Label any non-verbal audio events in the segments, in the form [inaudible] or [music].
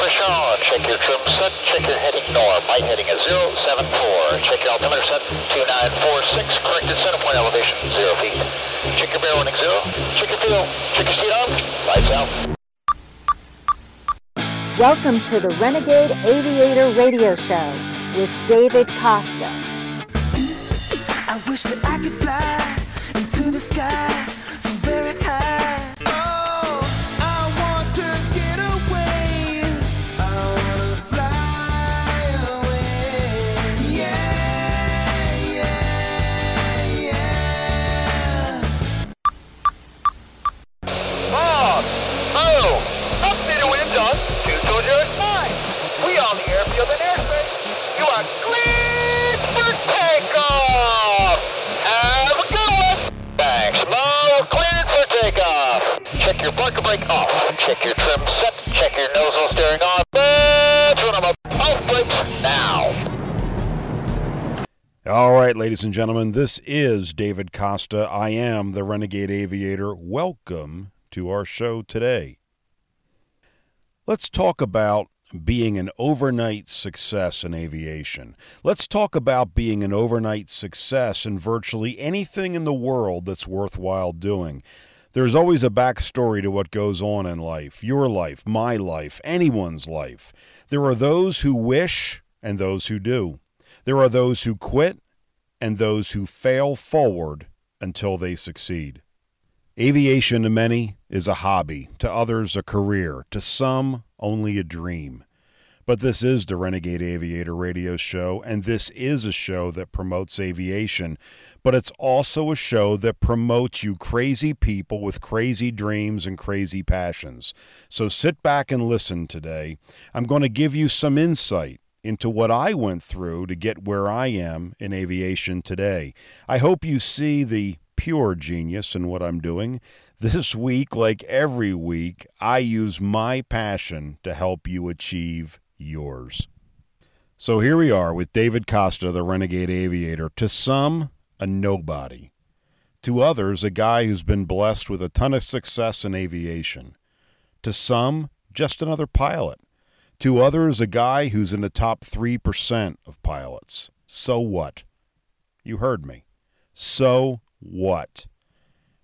for Sean. Check your trim set. Check your heading north. Light heading is 074. Check your altimeter set 2946. Corrected center point elevation 0 feet. Check your bear warning 0. Check your fuel. Check your speed on. Lights out. Welcome to the Renegade Aviator Radio Show with David Costa. I wish that I could fly into the sky so very high. Your parker brake off. Check your trim set. Check your nozzle steering on. That's what I'm up. Off oh, brakes now. All right, ladies and gentlemen, this is David Costa. I am the Renegade Aviator. Welcome to our show today. Let's talk about being an overnight success in aviation. Let's talk about being an overnight success in virtually anything in the world that's worthwhile doing. There's always a backstory to what goes on in life your life, my life, anyone's life. There are those who wish and those who do. There are those who quit and those who fail forward until they succeed. Aviation to many is a hobby, to others a career, to some only a dream. But this is the Renegade Aviator radio show, and this is a show that promotes aviation, but it's also a show that promotes you crazy people with crazy dreams and crazy passions. So sit back and listen today. I'm going to give you some insight into what I went through to get where I am in aviation today. I hope you see the pure genius in what I'm doing. This week, like every week, I use my passion to help you achieve yours. So here we are with David Costa, the Renegade Aviator. To some, a nobody. To others, a guy who's been blessed with a ton of success in aviation. To some, just another pilot. To others, a guy who's in the top 3% of pilots. So what? You heard me. So what?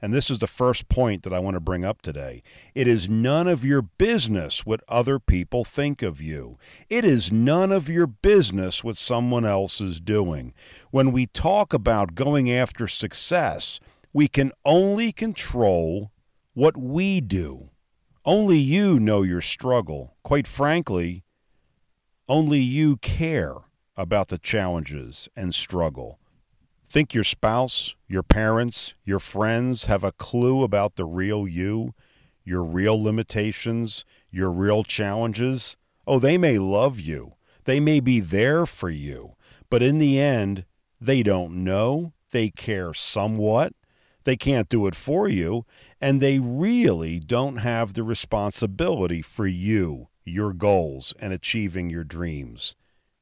And this is the first point that I want to bring up today. It is none of your business what other people think of you. It is none of your business what someone else is doing. When we talk about going after success, we can only control what we do. Only you know your struggle. Quite frankly, only you care about the challenges and struggle. Think your spouse, your parents, your friends have a clue about the real you, your real limitations, your real challenges? Oh, they may love you. They may be there for you. But in the end, they don't know. They care somewhat. They can't do it for you. And they really don't have the responsibility for you, your goals, and achieving your dreams.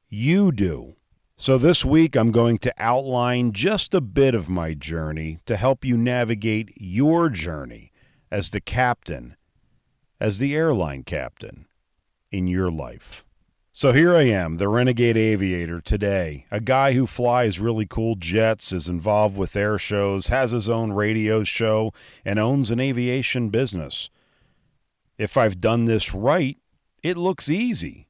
You do. So, this week I'm going to outline just a bit of my journey to help you navigate your journey as the captain, as the airline captain in your life. So, here I am, the renegade aviator today, a guy who flies really cool jets, is involved with air shows, has his own radio show, and owns an aviation business. If I've done this right, it looks easy.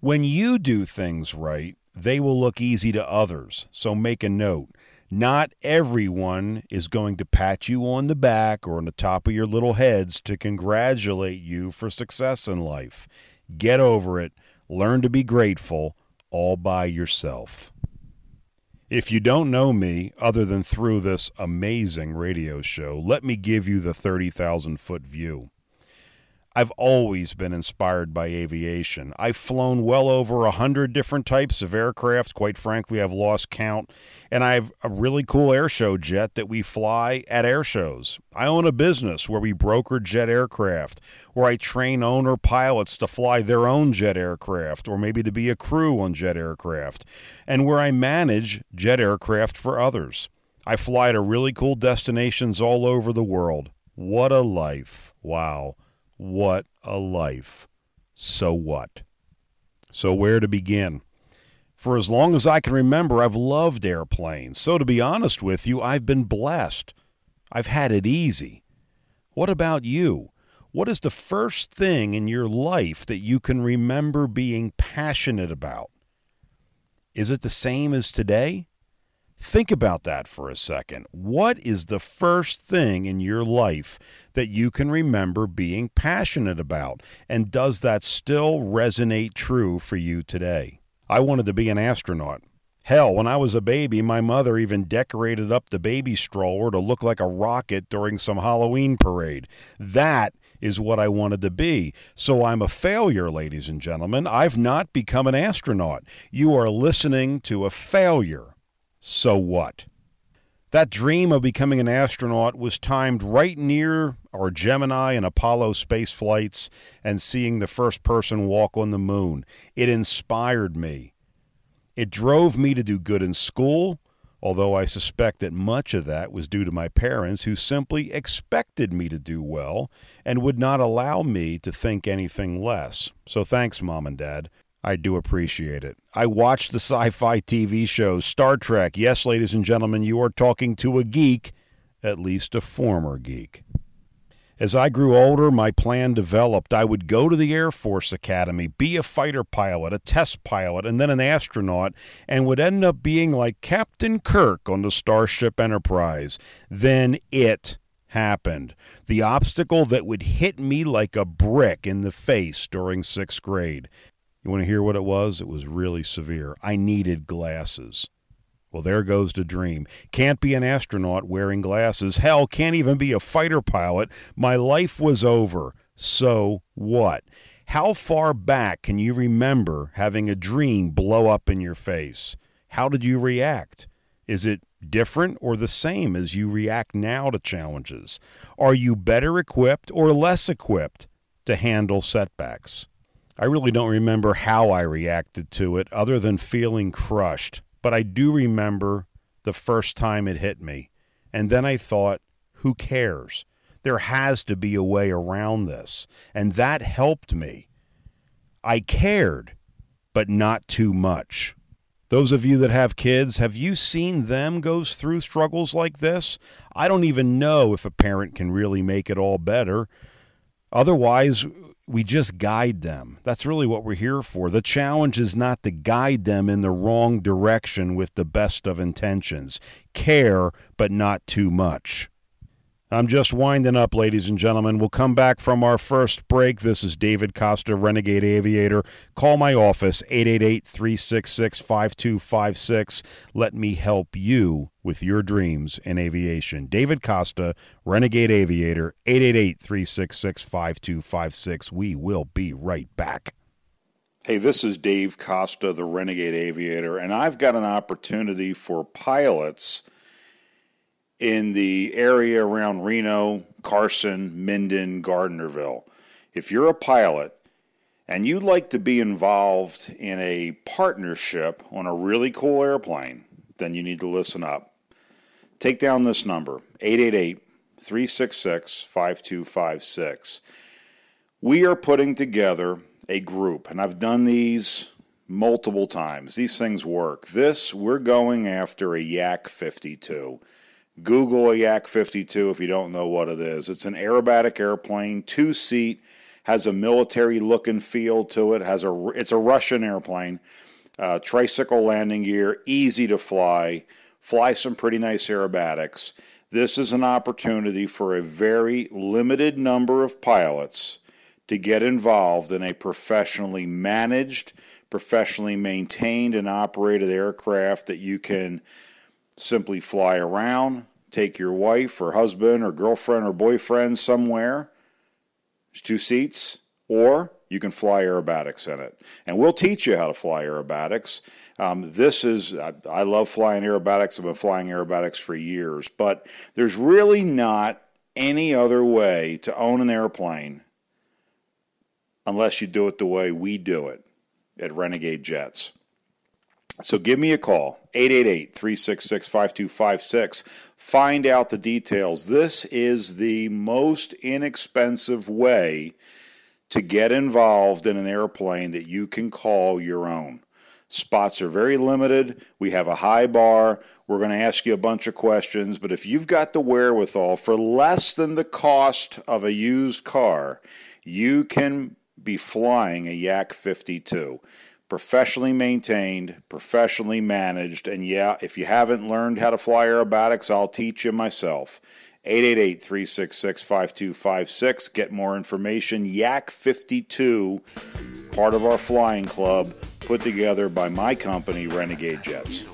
When you do things right, they will look easy to others. So make a note. Not everyone is going to pat you on the back or on the top of your little heads to congratulate you for success in life. Get over it. Learn to be grateful all by yourself. If you don't know me, other than through this amazing radio show, let me give you the 30,000 foot view. I've always been inspired by aviation. I've flown well over a hundred different types of aircraft. Quite frankly, I've lost count. And I have a really cool airshow jet that we fly at air shows. I own a business where we broker jet aircraft, where I train owner pilots to fly their own jet aircraft, or maybe to be a crew on jet aircraft, and where I manage jet aircraft for others. I fly to really cool destinations all over the world. What a life! Wow. What a life. So what? So, where to begin? For as long as I can remember, I've loved airplanes. So, to be honest with you, I've been blessed. I've had it easy. What about you? What is the first thing in your life that you can remember being passionate about? Is it the same as today? Think about that for a second. What is the first thing in your life that you can remember being passionate about? And does that still resonate true for you today? I wanted to be an astronaut. Hell, when I was a baby, my mother even decorated up the baby stroller to look like a rocket during some Halloween parade. That is what I wanted to be. So I'm a failure, ladies and gentlemen. I've not become an astronaut. You are listening to a failure so what? That dream of becoming an astronaut was timed right near our Gemini and Apollo space flights and seeing the first person walk on the moon. It inspired me. It drove me to do good in school, although I suspect that much of that was due to my parents who simply expected me to do well and would not allow me to think anything less. So thanks, Mom and Dad. I do appreciate it. I watch the sci fi TV shows, Star Trek. Yes, ladies and gentlemen, you are talking to a geek, at least a former geek. As I grew older, my plan developed. I would go to the Air Force Academy, be a fighter pilot, a test pilot, and then an astronaut, and would end up being like Captain Kirk on the Starship Enterprise. Then it happened. The obstacle that would hit me like a brick in the face during sixth grade. You want to hear what it was? It was really severe. I needed glasses. Well, there goes the dream. Can't be an astronaut wearing glasses. Hell, can't even be a fighter pilot. My life was over. So what? How far back can you remember having a dream blow up in your face? How did you react? Is it different or the same as you react now to challenges? Are you better equipped or less equipped to handle setbacks? I really don't remember how I reacted to it other than feeling crushed, but I do remember the first time it hit me. And then I thought, who cares? There has to be a way around this. And that helped me. I cared, but not too much. Those of you that have kids, have you seen them go through struggles like this? I don't even know if a parent can really make it all better. Otherwise, we just guide them. That's really what we're here for. The challenge is not to guide them in the wrong direction with the best of intentions. Care, but not too much. I'm just winding up, ladies and gentlemen. We'll come back from our first break. This is David Costa, Renegade Aviator. Call my office, 888 366 5256. Let me help you with your dreams in aviation. David Costa, Renegade Aviator, 888 366 5256. We will be right back. Hey, this is Dave Costa, the Renegade Aviator, and I've got an opportunity for pilots in the area around Reno, Carson, Minden, Gardnerville. If you're a pilot and you'd like to be involved in a partnership on a really cool airplane, then you need to listen up. Take down this number 888 366 5256. We are putting together a group, and I've done these multiple times. These things work. This, we're going after a Yak 52. Google a Yak 52 if you don't know what it is. It's an aerobatic airplane, two seat, has a military look and feel to it. Has a it's a Russian airplane, uh, tricycle landing gear, easy to fly, fly some pretty nice aerobatics. This is an opportunity for a very limited number of pilots to get involved in a professionally managed, professionally maintained, and operated aircraft that you can simply fly around, take your wife or husband or girlfriend or boyfriend somewhere. There's two seats, or you can fly aerobatics in it. And we'll teach you how to fly aerobatics. Um, this is, I, I love flying aerobatics. I've been flying aerobatics for years, but there's really not any other way to own an airplane unless you do it the way we do it at Renegade Jets. So give me a call, 888 366 5256. Find out the details. This is the most inexpensive way to get involved in an airplane that you can call your own. Spots are very limited. We have a high bar. We're going to ask you a bunch of questions, but if you've got the wherewithal for less than the cost of a used car, you can be flying a Yak 52. Professionally maintained, professionally managed, and yeah, if you haven't learned how to fly aerobatics, I'll teach you myself. 888 366 5256. Get more information. Yak 52, part of our flying club, put together by my company, Renegade Jets.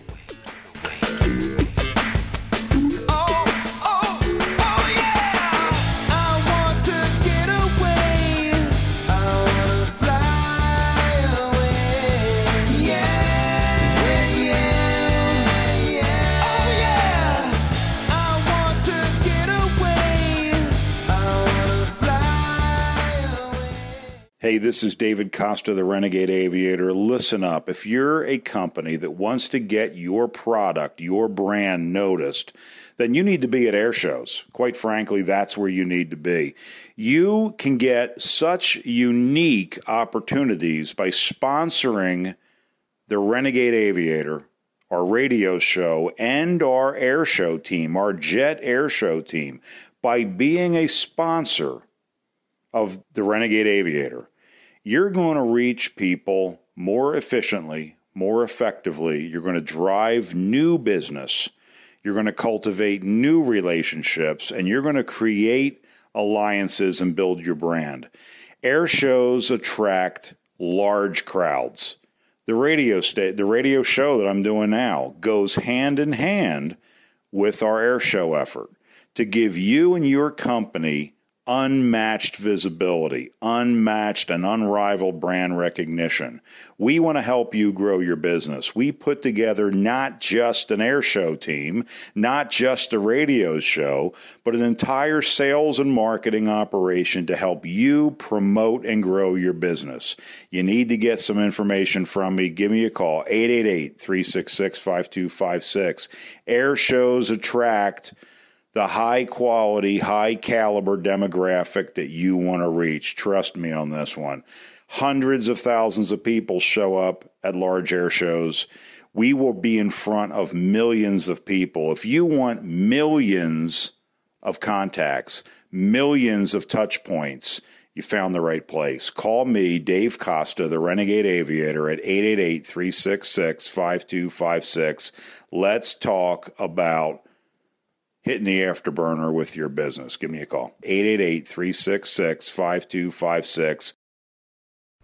Hey, this is David Costa, the Renegade Aviator. Listen up. If you're a company that wants to get your product, your brand noticed, then you need to be at air shows. Quite frankly, that's where you need to be. You can get such unique opportunities by sponsoring the Renegade Aviator, our radio show, and our air show team, our jet air show team, by being a sponsor of the Renegade Aviator, you're going to reach people more efficiently, more effectively. You're going to drive new business. You're going to cultivate new relationships, and you're going to create alliances and build your brand. Air shows attract large crowds. The radio sta- the radio show that I'm doing now goes hand in hand with our air show effort to give you and your company unmatched visibility, unmatched and unrivaled brand recognition. We want to help you grow your business. We put together not just an air show team, not just a radio show, but an entire sales and marketing operation to help you promote and grow your business. You need to get some information from me. Give me a call 888 366 5256. Air shows attract the high quality, high caliber demographic that you want to reach. Trust me on this one. Hundreds of thousands of people show up at large air shows. We will be in front of millions of people. If you want millions of contacts, millions of touch points, you found the right place. Call me, Dave Costa, the Renegade Aviator, at 888 366 5256. Let's talk about hitting the afterburner with your business. Give me a call. 888 366 5256.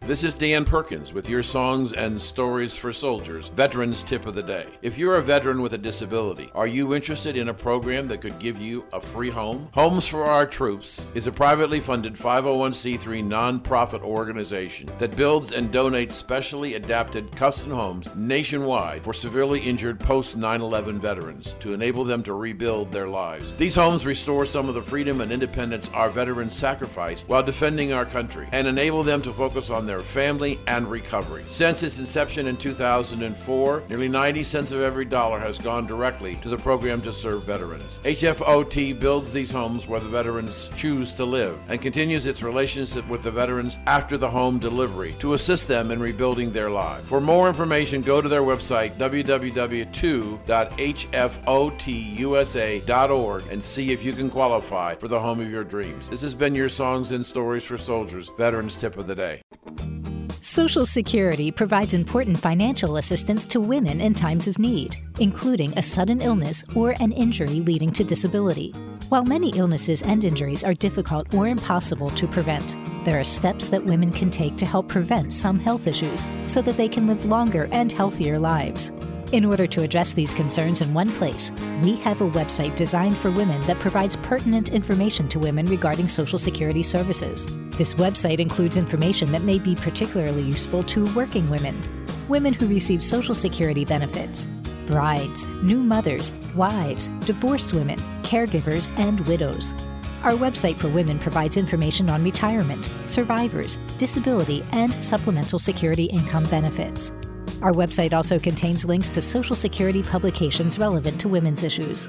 This is Dan Perkins with your songs and stories for soldiers, Veterans Tip of the Day. If you're a veteran with a disability, are you interested in a program that could give you a free home? Homes for Our Troops is a privately funded 501c3 nonprofit organization that builds and donates specially adapted custom homes nationwide for severely injured post 9 11 veterans to enable them to rebuild their lives. These homes restore some of the freedom and independence our veterans sacrificed while defending our country and enable them to focus on their family and recovery. Since its inception in 2004, nearly 90 cents of every dollar has gone directly to the program to serve veterans. HFOT builds these homes where the veterans choose to live and continues its relationship with the veterans after the home delivery to assist them in rebuilding their lives. For more information, go to their website www.2.hfotusa.org and see if you can qualify for the home of your dreams. This has been your Songs and Stories for Soldiers Veterans Tip of the Day. Social Security provides important financial assistance to women in times of need, including a sudden illness or an injury leading to disability. While many illnesses and injuries are difficult or impossible to prevent, there are steps that women can take to help prevent some health issues so that they can live longer and healthier lives. In order to address these concerns in one place, we have a website designed for women that provides pertinent information to women regarding Social Security services. This website includes information that may be particularly useful to working women, women who receive Social Security benefits, brides, new mothers, wives, divorced women, caregivers, and widows. Our website for women provides information on retirement, survivors, disability, and supplemental security income benefits. Our website also contains links to Social Security publications relevant to women's issues.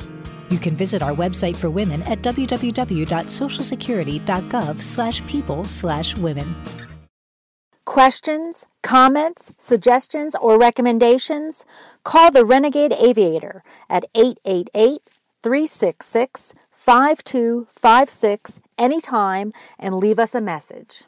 You can visit our website for women at www.socialsecurity.gov/people/women. Questions, comments, suggestions, or recommendations? Call the Renegade Aviator at 888 366 5256 anytime and leave us a message.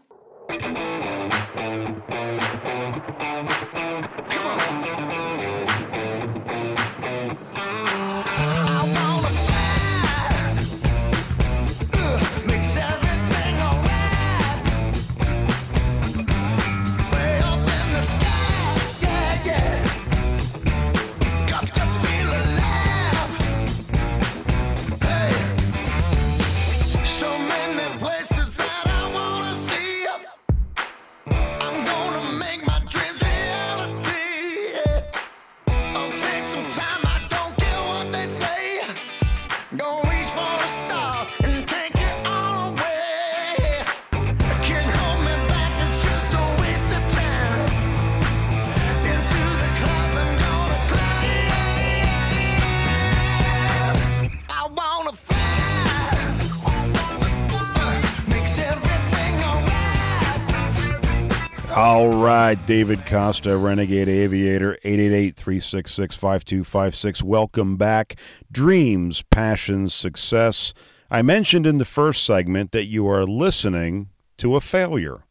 Right, David Costa, Renegade Aviator, 888 366 5256. Welcome back. Dreams, passions, success. I mentioned in the first segment that you are listening to a failure.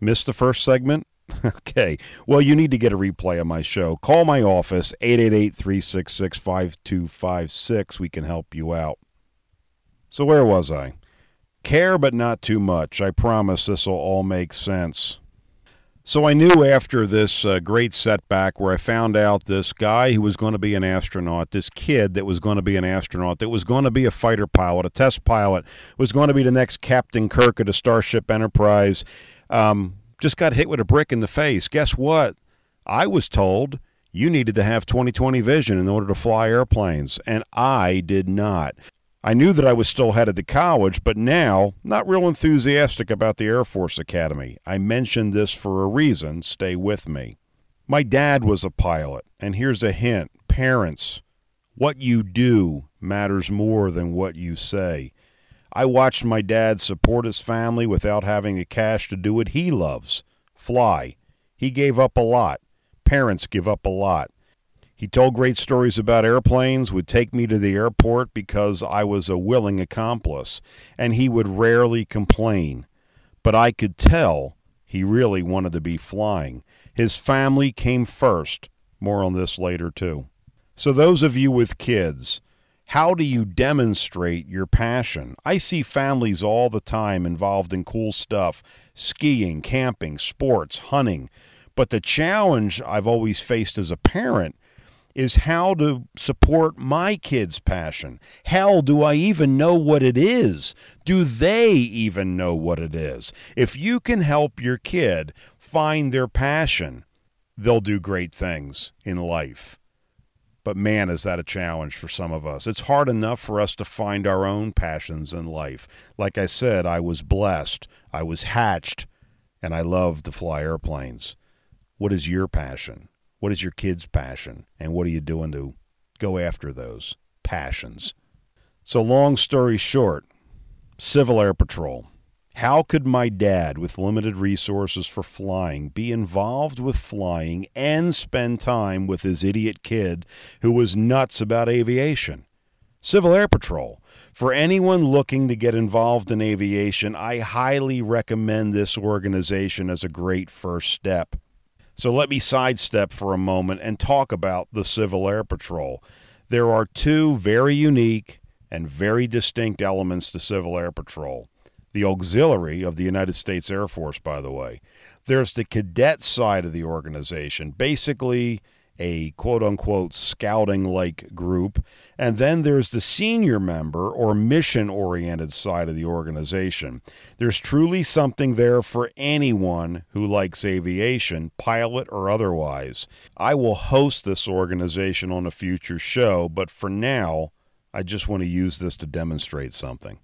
Missed the first segment? [laughs] Okay. Well, you need to get a replay of my show. Call my office, 888 366 5256. We can help you out. So, where was I? Care, but not too much. I promise this will all make sense. So I knew after this uh, great setback where I found out this guy who was going to be an astronaut, this kid that was going to be an astronaut, that was going to be a fighter pilot, a test pilot, was going to be the next Captain Kirk of the Starship Enterprise, um, just got hit with a brick in the face. Guess what? I was told you needed to have 20/20 vision in order to fly airplanes, and I did not. I knew that I was still headed to college, but now not real enthusiastic about the Air Force Academy. I mentioned this for a reason. Stay with me. My dad was a pilot, and here's a hint parents, what you do matters more than what you say. I watched my dad support his family without having the cash to do what he loves fly. He gave up a lot. Parents give up a lot. He told great stories about airplanes, would take me to the airport because I was a willing accomplice, and he would rarely complain. But I could tell he really wanted to be flying. His family came first. More on this later, too. So, those of you with kids, how do you demonstrate your passion? I see families all the time involved in cool stuff skiing, camping, sports, hunting. But the challenge I've always faced as a parent is how to support my kids' passion. Hell, do I even know what it is? Do they even know what it is? If you can help your kid find their passion, they'll do great things in life. But man, is that a challenge for some of us. It's hard enough for us to find our own passions in life. Like I said, I was blessed, I was hatched, and I love to fly airplanes. What is your passion? What is your kid's passion? And what are you doing to go after those passions? So, long story short, Civil Air Patrol. How could my dad, with limited resources for flying, be involved with flying and spend time with his idiot kid who was nuts about aviation? Civil Air Patrol. For anyone looking to get involved in aviation, I highly recommend this organization as a great first step. So let me sidestep for a moment and talk about the Civil Air Patrol. There are two very unique and very distinct elements to Civil Air Patrol. The auxiliary of the United States Air Force, by the way. There's the cadet side of the organization, basically a quote unquote scouting like group. And then there's the senior member or mission oriented side of the organization. There's truly something there for anyone who likes aviation, pilot or otherwise. I will host this organization on a future show, but for now, I just want to use this to demonstrate something.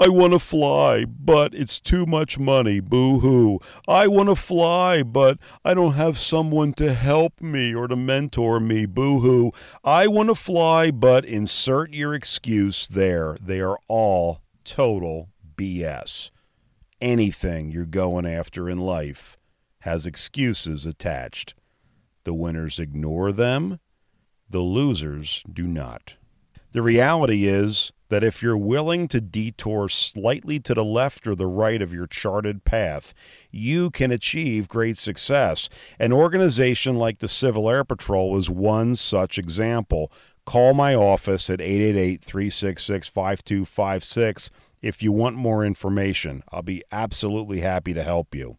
I want to fly, but it's too much money. Boo hoo. I want to fly, but I don't have someone to help me or to mentor me. Boo hoo. I want to fly, but insert your excuse there. They are all total BS. Anything you're going after in life has excuses attached. The winners ignore them, the losers do not. The reality is that if you're willing to detour slightly to the left or the right of your charted path, you can achieve great success. An organization like the Civil Air Patrol is one such example. Call my office at 888 366 5256 if you want more information. I'll be absolutely happy to help you.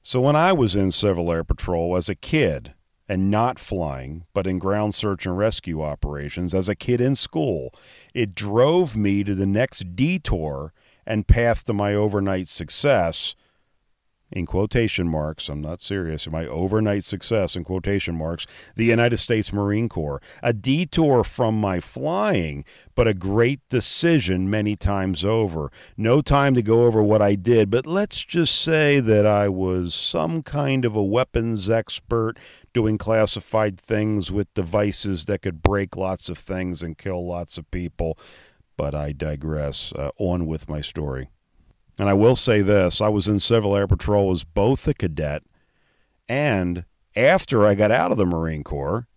So, when I was in Civil Air Patrol as a kid, and not flying, but in ground search and rescue operations as a kid in school, it drove me to the next detour and path to my overnight success in quotation marks, I'm not serious, my overnight success in quotation marks, the United States Marine Corps. A detour from my flying, but a great decision many times over. No time to go over what I did, but let's just say that I was some kind of a weapons expert doing classified things with devices that could break lots of things and kill lots of people. But I digress. Uh, on with my story. And I will say this I was in Civil Air Patrol as both a cadet and after I got out of the Marine Corps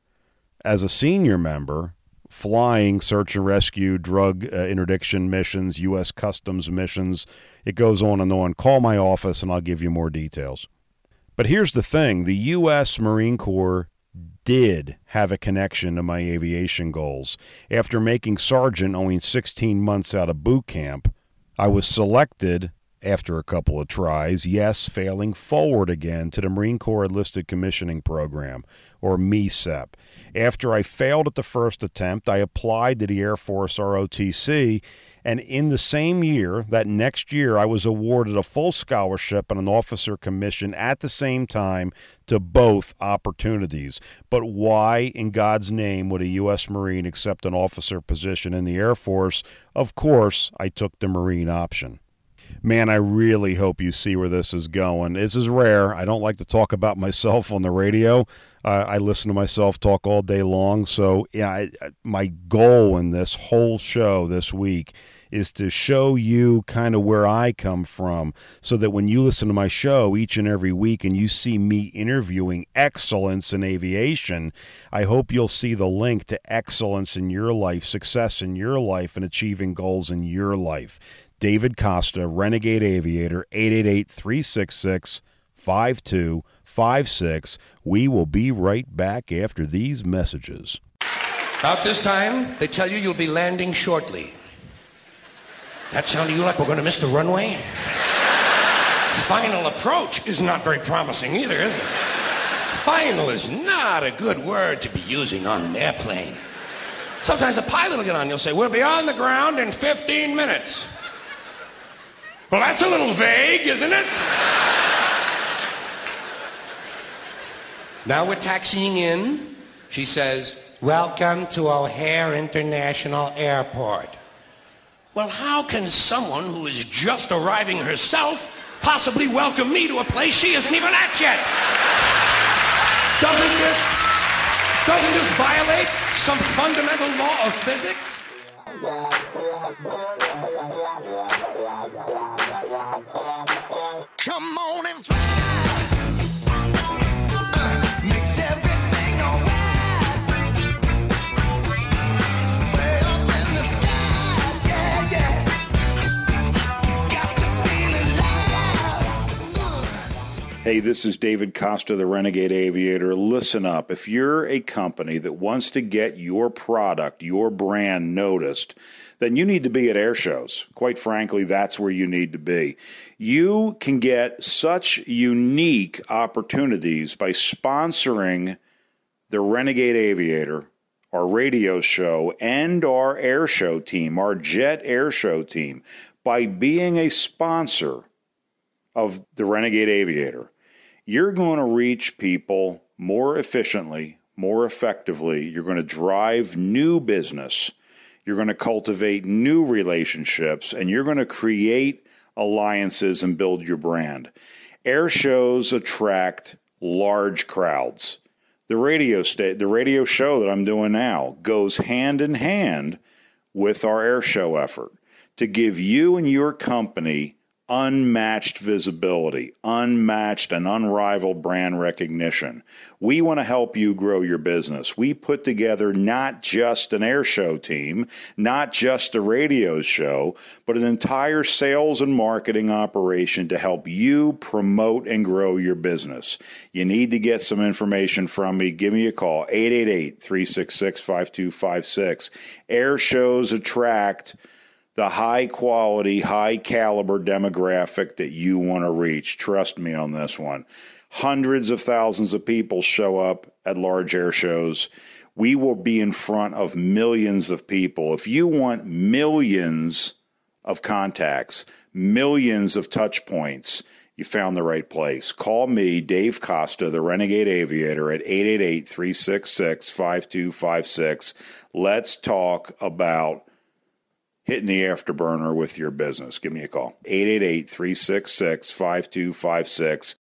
as a senior member, flying search and rescue, drug uh, interdiction missions, U.S. Customs missions. It goes on and on. Call my office and I'll give you more details. But here's the thing the U.S. Marine Corps did have a connection to my aviation goals. After making sergeant only 16 months out of boot camp, I was selected after a couple of tries, yes, failing forward again to the Marine Corps Enlisted Commissioning Program, or MECEP. After I failed at the first attempt, I applied to the Air Force ROTC, and in the same year, that next year, I was awarded a full scholarship and an officer commission at the same time to both opportunities. But why, in God's name, would a U.S. Marine accept an officer position in the Air Force? Of course, I took the Marine option man, I really hope you see where this is going. This is rare. I don't like to talk about myself on the radio. Uh, I listen to myself talk all day long. So, yeah, I, my goal in this whole show this week is to show you kind of where I come from so that when you listen to my show each and every week and you see me interviewing excellence in aviation, I hope you'll see the link to excellence in your life, success in your life, and achieving goals in your life. David Costa, Renegade Aviator, 888 366 5256. We will be right back after these messages. About this time, they tell you you'll be landing shortly. That sound to you like we're going to miss the runway? Final approach is not very promising either, is it? Final is not a good word to be using on an airplane. Sometimes the pilot will get on, you'll say, We'll be on the ground in 15 minutes. Well, that's a little vague, isn't it? Now we're taxiing in. She says, Welcome to O'Hare International Airport. Well, how can someone who is just arriving herself possibly welcome me to a place she isn't even at yet? Doesn't this doesn't this violate some fundamental law of physics? Come on and fly. Hey, this is David Costa, the Renegade Aviator. Listen up. If you're a company that wants to get your product, your brand noticed, then you need to be at air shows. Quite frankly, that's where you need to be. You can get such unique opportunities by sponsoring the Renegade Aviator, our radio show, and our air show team, our jet air show team, by being a sponsor of the Renegade Aviator. You're going to reach people more efficiently, more effectively. You're going to drive new business. You're going to cultivate new relationships, and you're going to create alliances and build your brand. Air shows attract large crowds. The radio sta- the radio show that I'm doing now goes hand in hand with our air show effort to give you and your company unmatched visibility, unmatched and unrivaled brand recognition. We want to help you grow your business. We put together not just an air show team, not just a radio show, but an entire sales and marketing operation to help you promote and grow your business. You need to get some information from me. Give me a call 888 366 5256. Air shows attract the high quality, high caliber demographic that you want to reach. Trust me on this one. Hundreds of thousands of people show up at large air shows. We will be in front of millions of people. If you want millions of contacts, millions of touch points, you found the right place. Call me, Dave Costa, the Renegade Aviator, at 888 366 5256. Let's talk about hitting the afterburner with your business. Give me a call. 888 366 5256.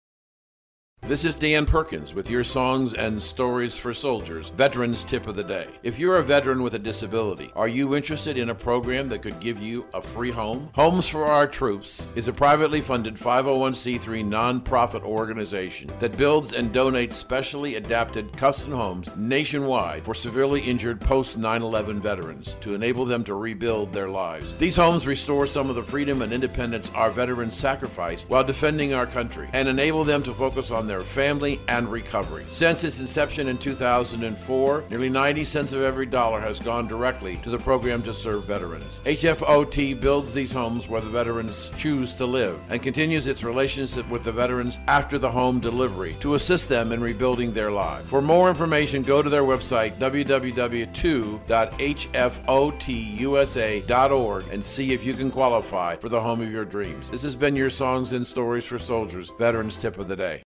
This is Dan Perkins with your songs and stories for soldiers, Veterans Tip of the Day. If you're a veteran with a disability, are you interested in a program that could give you a free home? Homes for Our Troops is a privately funded 501c3 nonprofit organization that builds and donates specially adapted custom homes nationwide for severely injured post 9 11 veterans to enable them to rebuild their lives. These homes restore some of the freedom and independence our veterans sacrificed while defending our country and enable them to focus on their family and recovery. Since its inception in 2004, nearly 90 cents of every dollar has gone directly to the program to serve veterans. HFOT builds these homes where the veterans choose to live and continues its relationship with the veterans after the home delivery to assist them in rebuilding their lives. For more information, go to their website www.hfotusa.org and see if you can qualify for the home of your dreams. This has been your Songs and Stories for Soldiers Veterans Tip of the Day.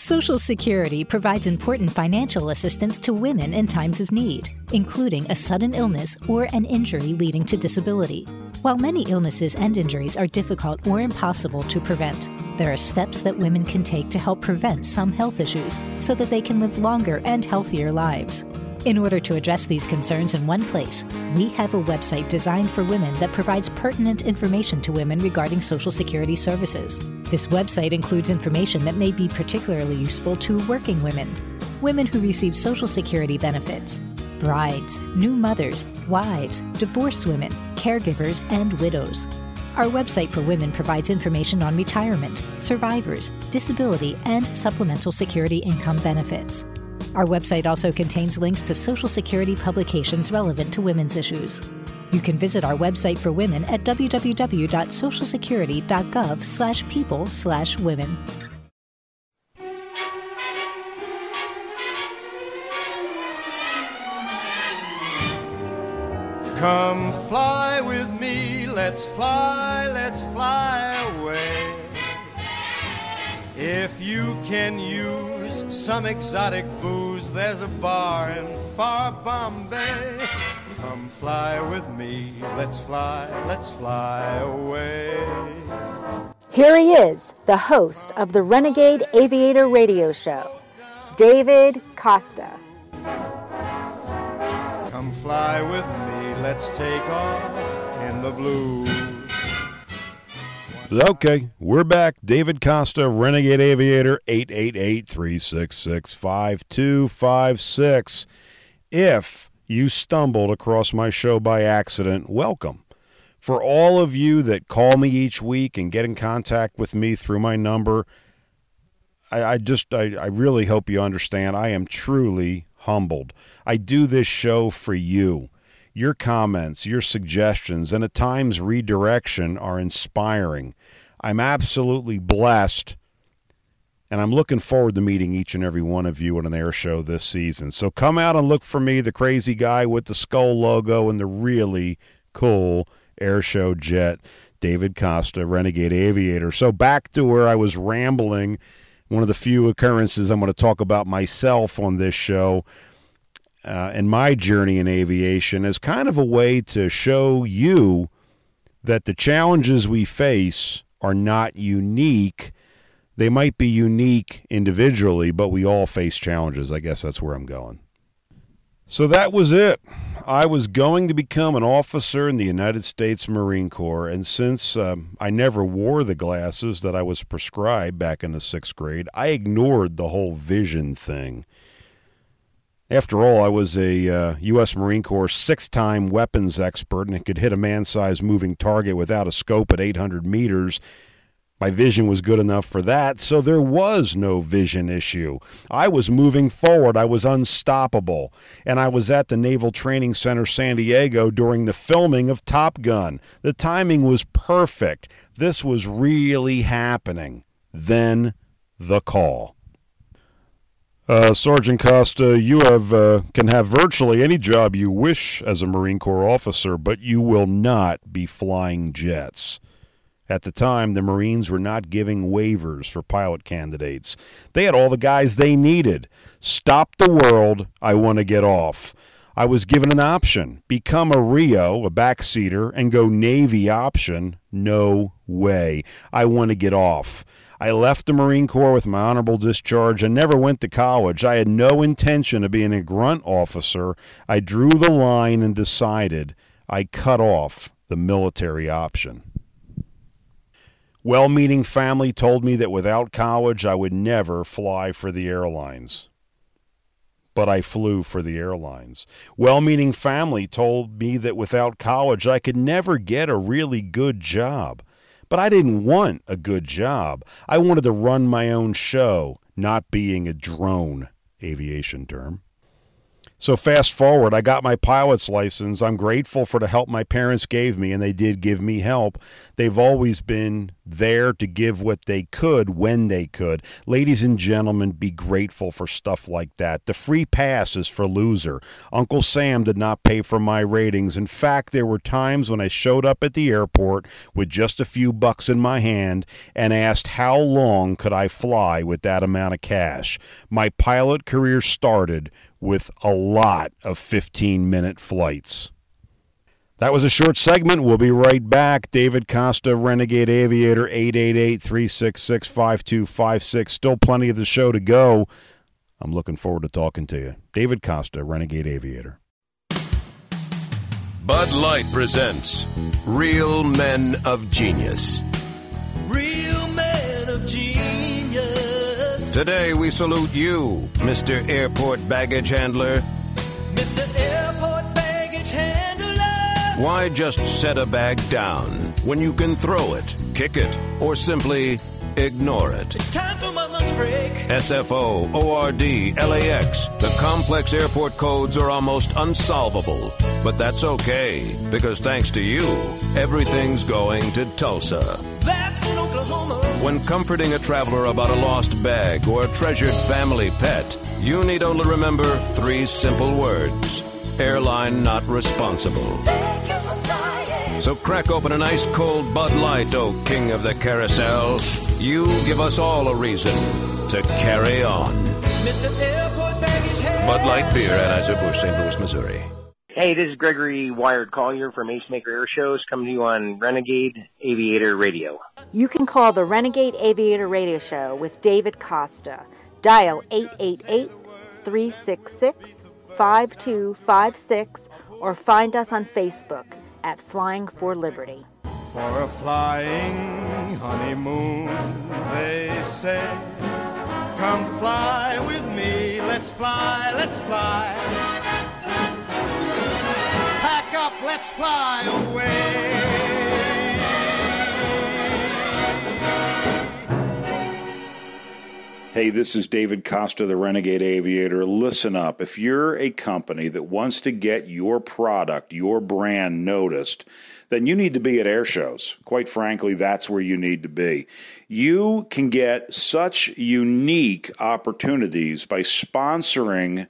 Social Security provides important financial assistance to women in times of need, including a sudden illness or an injury leading to disability. While many illnesses and injuries are difficult or impossible to prevent, there are steps that women can take to help prevent some health issues so that they can live longer and healthier lives. In order to address these concerns in one place, we have a website designed for women that provides pertinent information to women regarding Social Security services. This website includes information that may be particularly useful to working women, women who receive Social Security benefits, brides, new mothers, wives, divorced women, caregivers, and widows. Our website for women provides information on retirement, survivors, disability, and supplemental security income benefits. Our website also contains links to Social Security publications relevant to women's issues. You can visit our website for women at www.socialsecurity.gov/people/women. Come fly with me, let's fly, let's fly away. If you can use some exotic booze, there's a bar in far Bombay. Come fly with me, let's fly, let's fly away. Here he is, the host of the Renegade Aviator Radio Show, David Costa. Come fly with me, let's take off in the blue. Okay, we're back. David Costa, Renegade Aviator, 888 366 5256. If you stumbled across my show by accident, welcome. For all of you that call me each week and get in contact with me through my number, I, I just, I, I really hope you understand. I am truly humbled. I do this show for you. Your comments, your suggestions, and at times redirection are inspiring. I'm absolutely blessed, and I'm looking forward to meeting each and every one of you at an air show this season. So come out and look for me, the crazy guy with the skull logo and the really cool air show jet, David Costa, Renegade Aviator. So back to where I was rambling. One of the few occurrences I'm going to talk about myself on this show. Uh, and my journey in aviation as kind of a way to show you that the challenges we face are not unique. They might be unique individually, but we all face challenges. I guess that's where I'm going. So that was it. I was going to become an officer in the United States Marine Corps, and since um, I never wore the glasses that I was prescribed back in the sixth grade, I ignored the whole vision thing. After all, I was a uh, U.S. Marine Corps six time weapons expert and could hit a man sized moving target without a scope at 800 meters my vision was good enough for that, so there was no vision issue. I was moving forward, I was unstoppable, and I was at the Naval Training Center San Diego during the filming of Top Gun. The timing was perfect. This was really happening. Then the call. Uh, Sergeant Costa, you have uh, can have virtually any job you wish as a Marine Corps officer, but you will not be flying jets. At the time, the Marines were not giving waivers for pilot candidates. They had all the guys they needed. Stop the world. I want to get off. I was given an option become a RIO, a backseater, and go Navy option. No way. I want to get off. I left the Marine Corps with my honorable discharge and never went to college. I had no intention of being a grunt officer. I drew the line and decided I cut off the military option. Well meaning family told me that without college I would never fly for the airlines. But I flew for the airlines. Well meaning family told me that without college I could never get a really good job. But I didn't want a good job. I wanted to run my own show, not being a drone, aviation term. So fast forward, I got my pilot's license. I'm grateful for the help my parents gave me, and they did give me help. They've always been there to give what they could when they could. Ladies and gentlemen, be grateful for stuff like that. The free pass is for loser. Uncle Sam did not pay for my ratings. In fact, there were times when I showed up at the airport with just a few bucks in my hand and asked how long could I fly with that amount of cash. My pilot career started with a lot of 15 minute flights. That was a short segment. We'll be right back. David Costa, Renegade Aviator, 888 366 5256. Still plenty of the show to go. I'm looking forward to talking to you. David Costa, Renegade Aviator. Bud Light presents Real Men of Genius. Real men of genius. Today we salute you, Mr. Airport Baggage Handler. Mr. Airport Baggage Handler. Why just set a bag down when you can throw it, kick it, or simply ignore it? It's time for my lunch break. SFO, ORD, LAX. The complex airport codes are almost unsolvable. But that's okay, because thanks to you, everything's going to Tulsa. That's in Oklahoma. When comforting a traveler about a lost bag or a treasured family pet, you need only remember three simple words airline not responsible. So crack open an ice cold Bud Light, oh king of the carousel. You give us all a reason to carry on. Mr. Airport Baggage Handler. Bud Light Beer, Anheuser-Busch, St. Louis, Missouri. Hey, this is Gregory Wired Colyer from Acemaker Air Shows coming to you on Renegade Aviator Radio. You can call the Renegade Aviator Radio Show with David Costa. Dial 888 366 5256 or find us on Facebook at Flying for Liberty. For a flying honeymoon, they say. Come fly with me, let's fly, let's fly. Pack up, let's fly away. Hey, this is David Costa, the Renegade Aviator. Listen up. If you're a company that wants to get your product, your brand noticed, then you need to be at air shows. Quite frankly, that's where you need to be. You can get such unique opportunities by sponsoring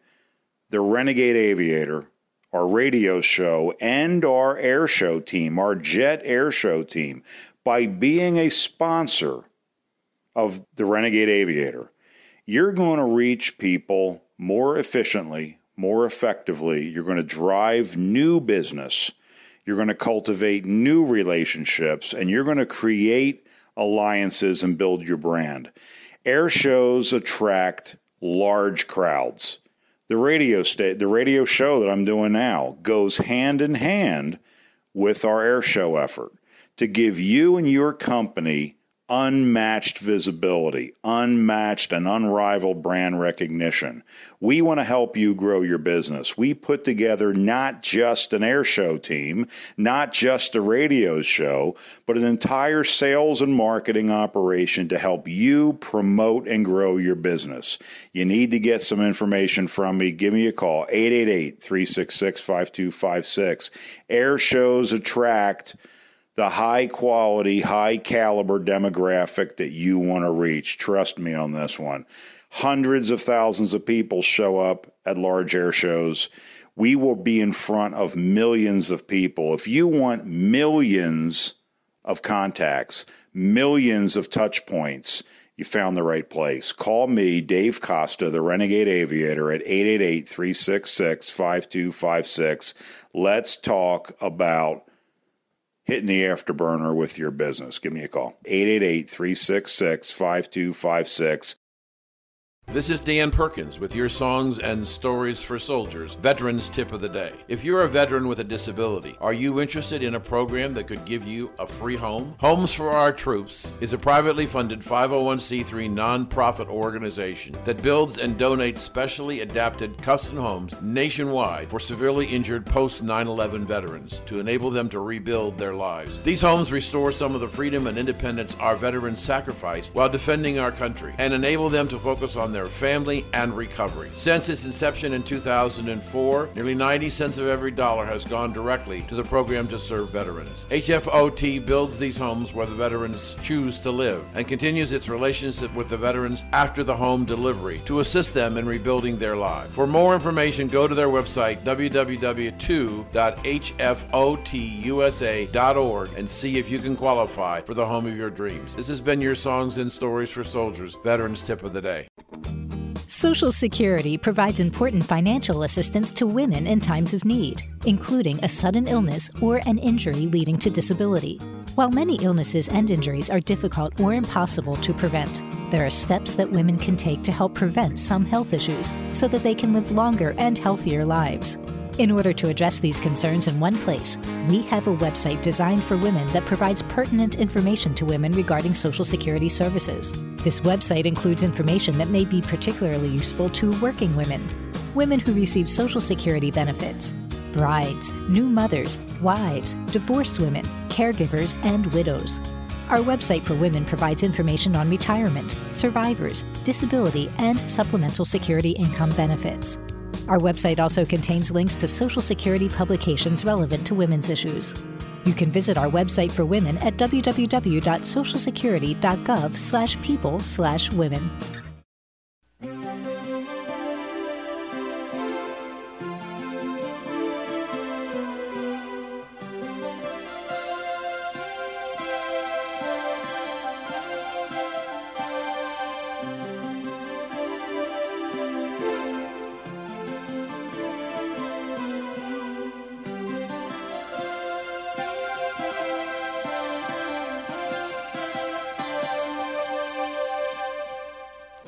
the Renegade Aviator, our radio show, and our air show team, our jet air show team, by being a sponsor of the Renegade Aviator. You're going to reach people more efficiently, more effectively. You're going to drive new business. You're going to cultivate new relationships and you're going to create alliances and build your brand. Air shows attract large crowds. The radio sta- the radio show that I'm doing now goes hand in hand with our air show effort to give you and your company unmatched visibility, unmatched and unrivaled brand recognition. We want to help you grow your business. We put together not just an air show team, not just a radio show, but an entire sales and marketing operation to help you promote and grow your business. You need to get some information from me. Give me a call 888 366 5256. Air shows attract the high quality, high caliber demographic that you want to reach. Trust me on this one. Hundreds of thousands of people show up at large air shows. We will be in front of millions of people. If you want millions of contacts, millions of touch points, you found the right place. Call me, Dave Costa, the Renegade Aviator, at 888 366 5256. Let's talk about hitting the afterburner with your business. Give me a call. 888 366 5256. This is Dan Perkins with your songs and stories for soldiers, Veterans Tip of the Day. If you're a veteran with a disability, are you interested in a program that could give you a free home? Homes for Our Troops is a privately funded 501c3 nonprofit organization that builds and donates specially adapted custom homes nationwide for severely injured post 9 11 veterans to enable them to rebuild their lives. These homes restore some of the freedom and independence our veterans sacrificed while defending our country and enable them to focus on their family and recovery. Since its inception in 2004, nearly 90 cents of every dollar has gone directly to the program to serve veterans. HFOT builds these homes where the veterans choose to live and continues its relationship with the veterans after the home delivery to assist them in rebuilding their lives. For more information, go to their website www.2.hfotusa.org and see if you can qualify for the home of your dreams. This has been your Songs and Stories for Soldiers Veterans Tip of the Day. Social Security provides important financial assistance to women in times of need, including a sudden illness or an injury leading to disability. While many illnesses and injuries are difficult or impossible to prevent, there are steps that women can take to help prevent some health issues so that they can live longer and healthier lives. In order to address these concerns in one place, we have a website designed for women that provides pertinent information to women regarding Social Security services. This website includes information that may be particularly useful to working women, women who receive Social Security benefits, brides, new mothers, wives, divorced women, caregivers, and widows. Our website for women provides information on retirement, survivors, disability, and supplemental security income benefits. Our website also contains links to Social Security publications relevant to women's issues. You can visit our website for women at www.socialsecurity.gov/people/women.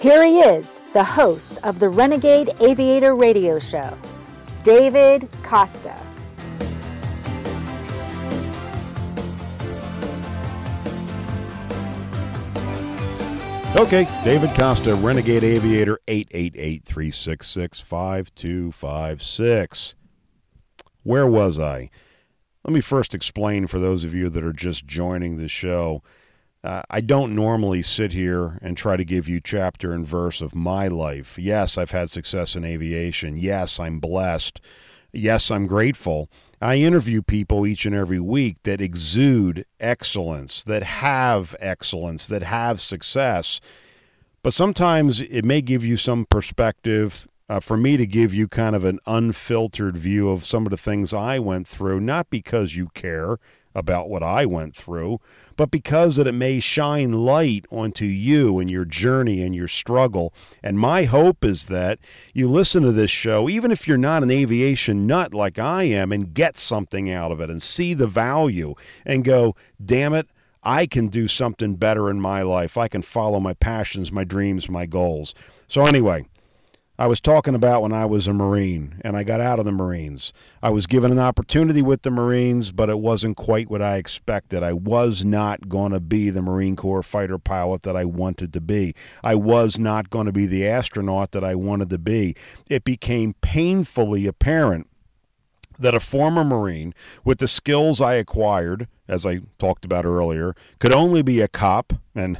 Here he is, the host of the Renegade Aviator Radio Show, David Costa. Okay, David Costa, Renegade Aviator, 888 366 5256. Where was I? Let me first explain for those of you that are just joining the show. Uh, I don't normally sit here and try to give you chapter and verse of my life. Yes, I've had success in aviation. Yes, I'm blessed. Yes, I'm grateful. I interview people each and every week that exude excellence, that have excellence, that have success. But sometimes it may give you some perspective uh, for me to give you kind of an unfiltered view of some of the things I went through, not because you care. About what I went through, but because that it may shine light onto you and your journey and your struggle. And my hope is that you listen to this show, even if you're not an aviation nut like I am, and get something out of it and see the value and go, damn it, I can do something better in my life. I can follow my passions, my dreams, my goals. So, anyway, I was talking about when I was a Marine and I got out of the Marines. I was given an opportunity with the Marines, but it wasn't quite what I expected. I was not going to be the Marine Corps fighter pilot that I wanted to be. I was not going to be the astronaut that I wanted to be. It became painfully apparent that a former Marine with the skills I acquired, as I talked about earlier, could only be a cop and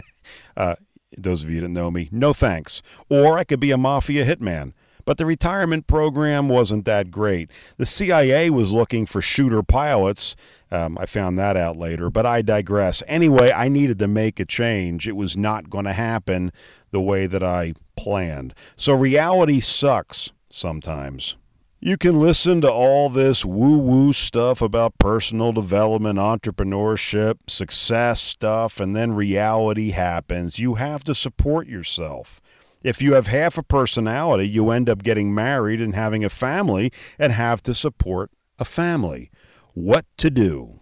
[laughs] uh, those of you that know me, no thanks. Or I could be a mafia hitman. But the retirement program wasn't that great. The CIA was looking for shooter pilots. Um, I found that out later, but I digress. Anyway, I needed to make a change. It was not going to happen the way that I planned. So reality sucks sometimes. You can listen to all this woo woo stuff about personal development, entrepreneurship, success stuff, and then reality happens. You have to support yourself. If you have half a personality, you end up getting married and having a family and have to support a family. What to do?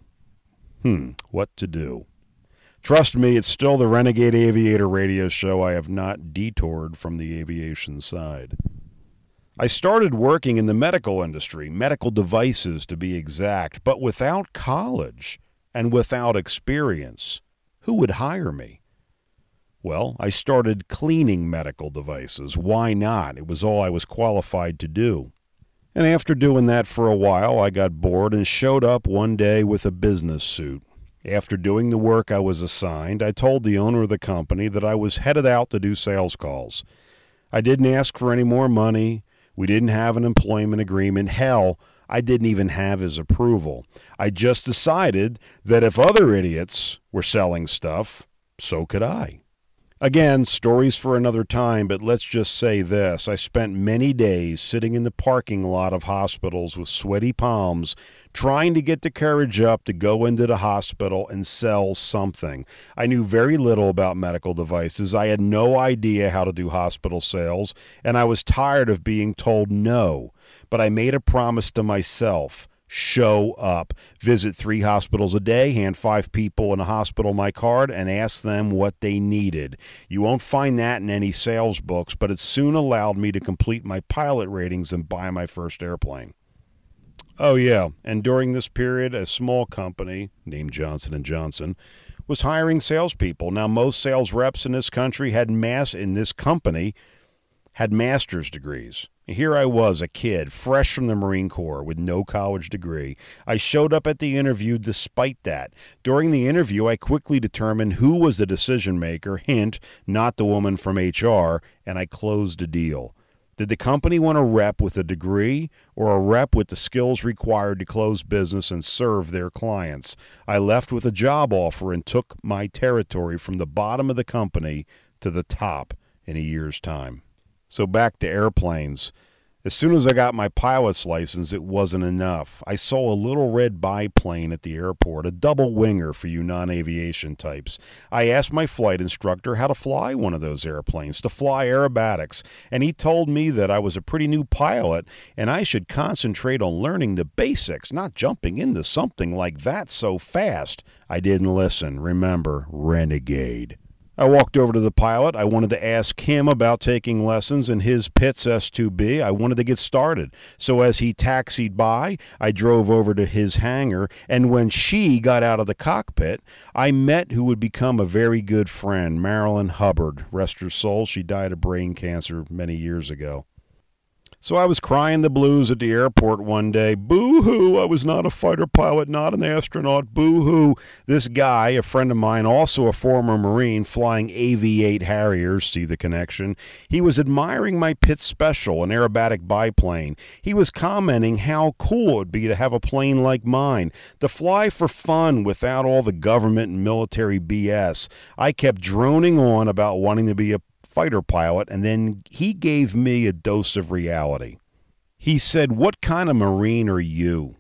Hmm, what to do? Trust me, it's still the Renegade Aviator radio show. I have not detoured from the aviation side. I started working in the medical industry, medical devices to be exact, but without college and without experience. Who would hire me? Well, I started cleaning medical devices. Why not? It was all I was qualified to do. And after doing that for a while, I got bored and showed up one day with a business suit. After doing the work I was assigned, I told the owner of the company that I was headed out to do sales calls. I didn't ask for any more money. We didn't have an employment agreement. Hell, I didn't even have his approval. I just decided that if other idiots were selling stuff, so could I. Again, stories for another time, but let's just say this. I spent many days sitting in the parking lot of hospitals with sweaty palms, trying to get the courage up to go into the hospital and sell something. I knew very little about medical devices. I had no idea how to do hospital sales, and I was tired of being told no. But I made a promise to myself show up. Visit three hospitals a day, hand five people in a hospital my card, and ask them what they needed. You won't find that in any sales books, but it soon allowed me to complete my pilot ratings and buy my first airplane. Oh yeah, and during this period, a small company named Johnson and Johnson was hiring salespeople. Now, most sales reps in this country had mass in this company had master's degrees. Here I was, a kid, fresh from the Marine Corps with no college degree. I showed up at the interview despite that. During the interview, I quickly determined who was the decision maker, hint, not the woman from HR, and I closed a deal. Did the company want a rep with a degree or a rep with the skills required to close business and serve their clients? I left with a job offer and took my territory from the bottom of the company to the top in a year's time. So back to airplanes. As soon as I got my pilot's license, it wasn't enough. I saw a little red biplane at the airport, a double winger for you non aviation types. I asked my flight instructor how to fly one of those airplanes, to fly aerobatics, and he told me that I was a pretty new pilot and I should concentrate on learning the basics, not jumping into something like that so fast. I didn't listen. Remember, renegade. I walked over to the pilot. I wanted to ask him about taking lessons in his Pitts S2B. I wanted to get started. So as he taxied by, I drove over to his hangar. And when she got out of the cockpit, I met who would become a very good friend, Marilyn Hubbard. Rest her soul, she died of brain cancer many years ago. So I was crying the blues at the airport one day. Boo hoo, I was not a fighter pilot, not an astronaut. Boo hoo. This guy, a friend of mine, also a former Marine, flying AV 8 Harriers, see the connection. He was admiring my Pitts Special, an aerobatic biplane. He was commenting how cool it would be to have a plane like mine, to fly for fun without all the government and military BS. I kept droning on about wanting to be a fighter pilot, and then he gave me a dose of reality. He said, What kind of Marine are you?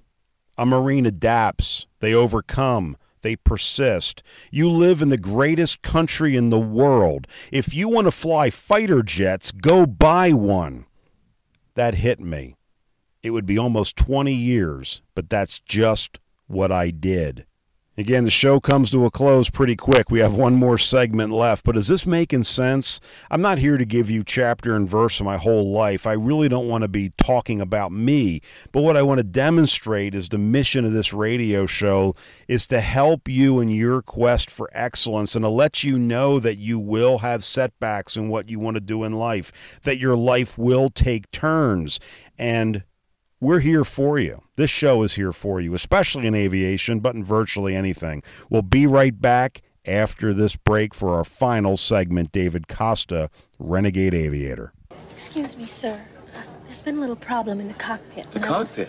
A Marine adapts, they overcome, they persist. You live in the greatest country in the world. If you want to fly fighter jets, go buy one. That hit me. It would be almost 20 years, but that's just what I did. Again, the show comes to a close pretty quick. We have one more segment left, but is this making sense? I'm not here to give you chapter and verse of my whole life. I really don't want to be talking about me, but what I want to demonstrate is the mission of this radio show is to help you in your quest for excellence and to let you know that you will have setbacks in what you want to do in life, that your life will take turns and we're here for you. This show is here for you, especially in aviation, but in virtually anything. We'll be right back after this break for our final segment. David Costa, Renegade Aviator. Excuse me, sir. There's been a little problem in the cockpit. The and I was- cockpit?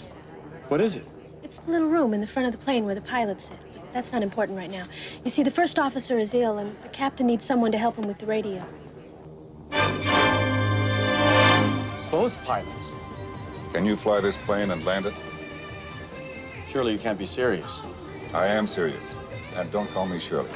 What is it? It's the little room in the front of the plane where the pilots sit. But that's not important right now. You see, the first officer is ill, and the captain needs someone to help him with the radio. Both pilots? Can you fly this plane and land it? Surely you can't be serious. I am serious. And don't call me Shirley.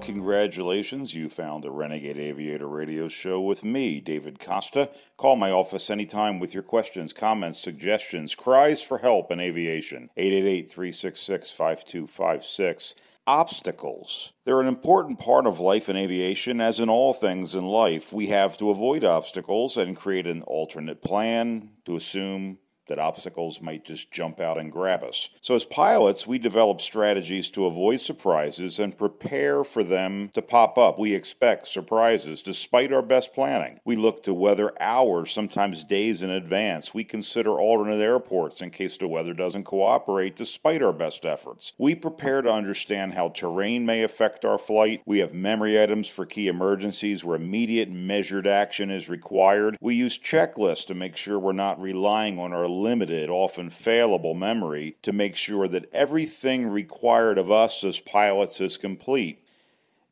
Congratulations. You found the Renegade Aviator radio show with me, David Costa. Call my office anytime with your questions, comments, suggestions, cries for help in aviation. 888 366 5256. Obstacles. They're an important part of life in aviation, as in all things in life. We have to avoid obstacles and create an alternate plan to assume that obstacles might just jump out and grab us. So, as pilots, we develop strategies to avoid surprises and prepare for them to pop up. We expect surprises despite our best planning. We look to weather hours, sometimes days in advance. We consider alternate airports in case the weather doesn't cooperate despite our best efforts. We prepare to understand how terrain may affect our flight. We have memory items for key emergencies where immediate measured action is required. We use checklists to make sure we're not relying on our limited, often failable memory to make sure that everything required of us as pilots is complete.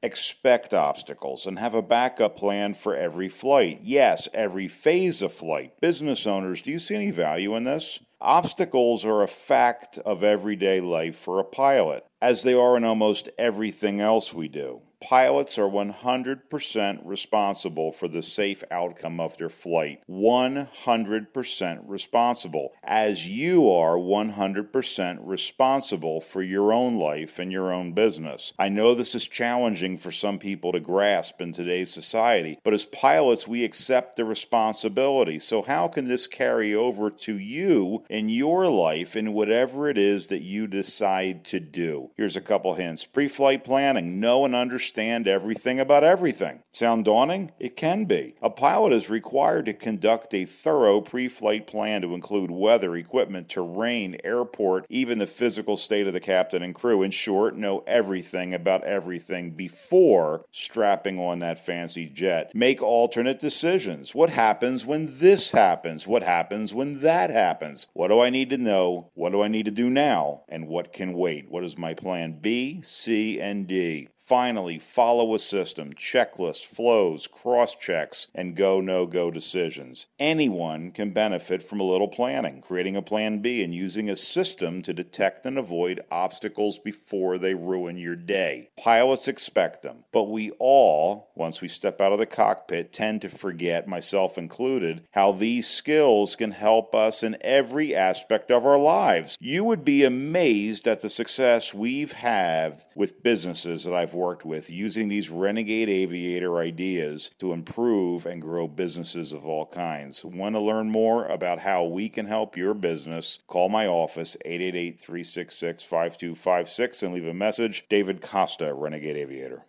Expect obstacles and have a backup plan for every flight. Yes, every phase of flight. Business owners, do you see any value in this? Obstacles are a fact of everyday life for a pilot, as they are in almost everything else we do. Pilots are 100% responsible for the safe outcome of their flight. 100% responsible. As you are 100% responsible for your own life and your own business. I know this is challenging for some people to grasp in today's society, but as pilots, we accept the responsibility. So, how can this carry over to you in your life in whatever it is that you decide to do? Here's a couple hints pre flight planning, know and understand everything about everything. Sound daunting? It can be. A pilot is required to conduct a thorough pre flight plan to include weather, equipment, terrain, airport, even the physical state of the captain and crew. In short, know everything about everything before strapping on that fancy jet. Make alternate decisions. What happens when this happens? What happens when that happens? What do I need to know? What do I need to do now? And what can wait? What is my plan B, C, and D? Finally, follow a system, checklist, flows, cross checks, and go no go decisions. Anyone can benefit from a little planning, creating a plan B, and using a system to detect and avoid obstacles before they ruin your day. Pilots expect them, but we all, once we step out of the cockpit, tend to forget, myself included, how these skills can help us in every aspect of our lives. You would be amazed at the success we've had with businesses that I've worked with using these renegade aviator ideas to improve and grow businesses of all kinds. Want to learn more about how we can help your business? Call my office 888 366 5256 and leave a message. David Costa, Renegade Aviator.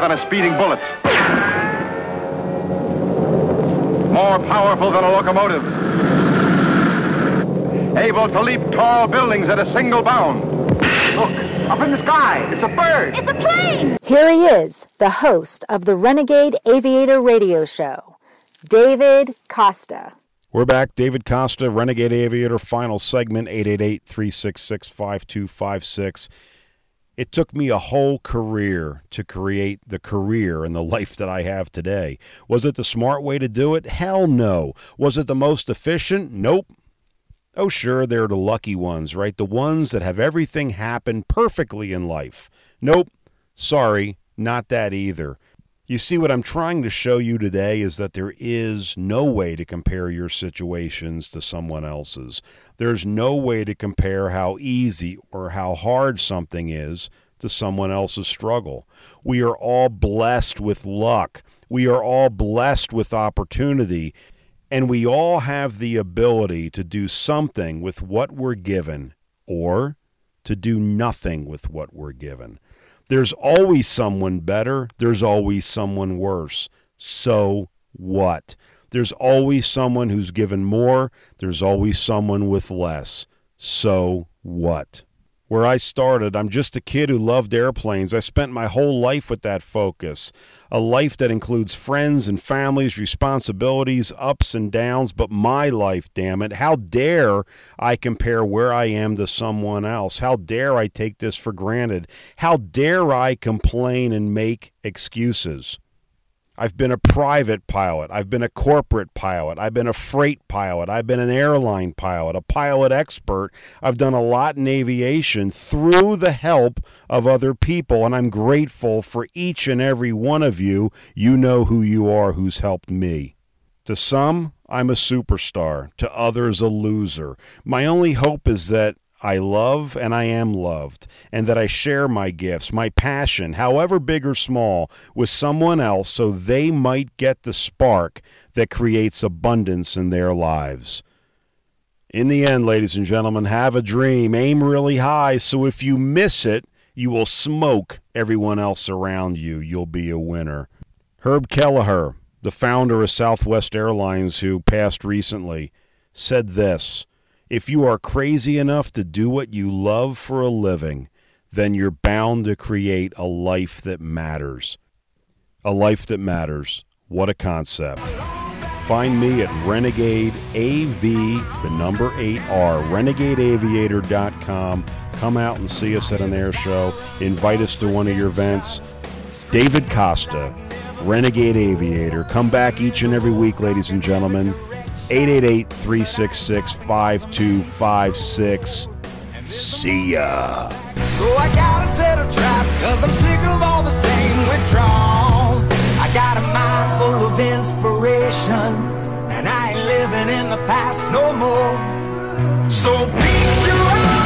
Than a speeding bullet. More powerful than a locomotive. able to leap tall buildings at a single bound. Look, up in the sky, it's a bird. It's a plane! Here he is, the host of the Renegade Aviator Radio Show, David Costa. We're back. David Costa, Renegade Aviator, final segment 888 366 5256. It took me a whole career to create the career and the life that I have today. Was it the smart way to do it? Hell no. Was it the most efficient? Nope. Oh, sure, they're the lucky ones, right? The ones that have everything happen perfectly in life. Nope. Sorry, not that either. You see, what I'm trying to show you today is that there is no way to compare your situations to someone else's. There's no way to compare how easy or how hard something is to someone else's struggle. We are all blessed with luck. We are all blessed with opportunity. And we all have the ability to do something with what we're given or to do nothing with what we're given. There's always someone better, there's always someone worse. So what? There's always someone who's given more, there's always someone with less. So what? Where I started, I'm just a kid who loved airplanes. I spent my whole life with that focus. A life that includes friends and families, responsibilities, ups and downs, but my life, damn it. How dare I compare where I am to someone else? How dare I take this for granted? How dare I complain and make excuses? I've been a private pilot. I've been a corporate pilot. I've been a freight pilot. I've been an airline pilot, a pilot expert. I've done a lot in aviation through the help of other people, and I'm grateful for each and every one of you. You know who you are who's helped me. To some, I'm a superstar. To others, a loser. My only hope is that I love and I am loved, and that I share my gifts, my passion, however big or small, with someone else so they might get the spark that creates abundance in their lives. In the end, ladies and gentlemen, have a dream, aim really high, so if you miss it, you will smoke everyone else around you. You'll be a winner. Herb Kelleher, the founder of Southwest Airlines, who passed recently, said this. If you are crazy enough to do what you love for a living, then you're bound to create a life that matters. A life that matters. What a concept. Find me at Renegade AV, the number 8R, renegadeaviator.com. Come out and see us at an air show. Invite us to one of your events. David Costa, Renegade Aviator. Come back each and every week, ladies and gentlemen. 888 366 5256. See ya. So I gotta set a trap, cause I'm sick of all the same withdrawals. I got a mind full of inspiration, and I ain't living in the past no more. So your eyes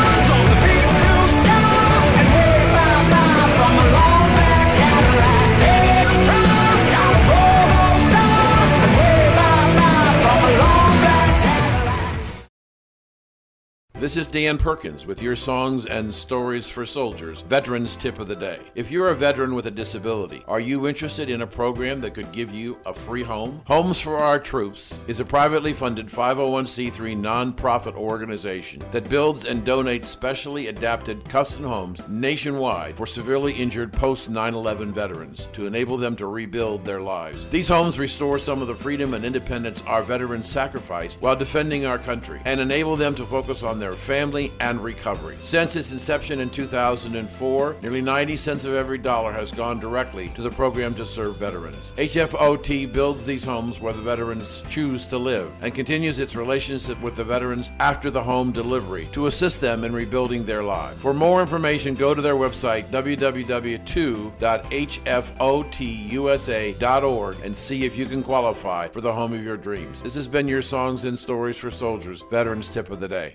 This is Dan Perkins with your songs and stories for soldiers, Veterans Tip of the Day. If you're a veteran with a disability, are you interested in a program that could give you a free home? Homes for Our Troops is a privately funded 501c3 nonprofit organization that builds and donates specially adapted custom homes nationwide for severely injured post 9 11 veterans to enable them to rebuild their lives. These homes restore some of the freedom and independence our veterans sacrificed while defending our country and enable them to focus on their family and recovery. Since its inception in 2004, nearly 90 cents of every dollar has gone directly to the program to serve veterans. HFOT builds these homes where the veterans choose to live and continues its relationship with the veterans after the home delivery to assist them in rebuilding their lives. For more information, go to their website www.hfotusa.org and see if you can qualify for the home of your dreams. This has been your Songs and Stories for Soldiers Veterans Tip of the Day.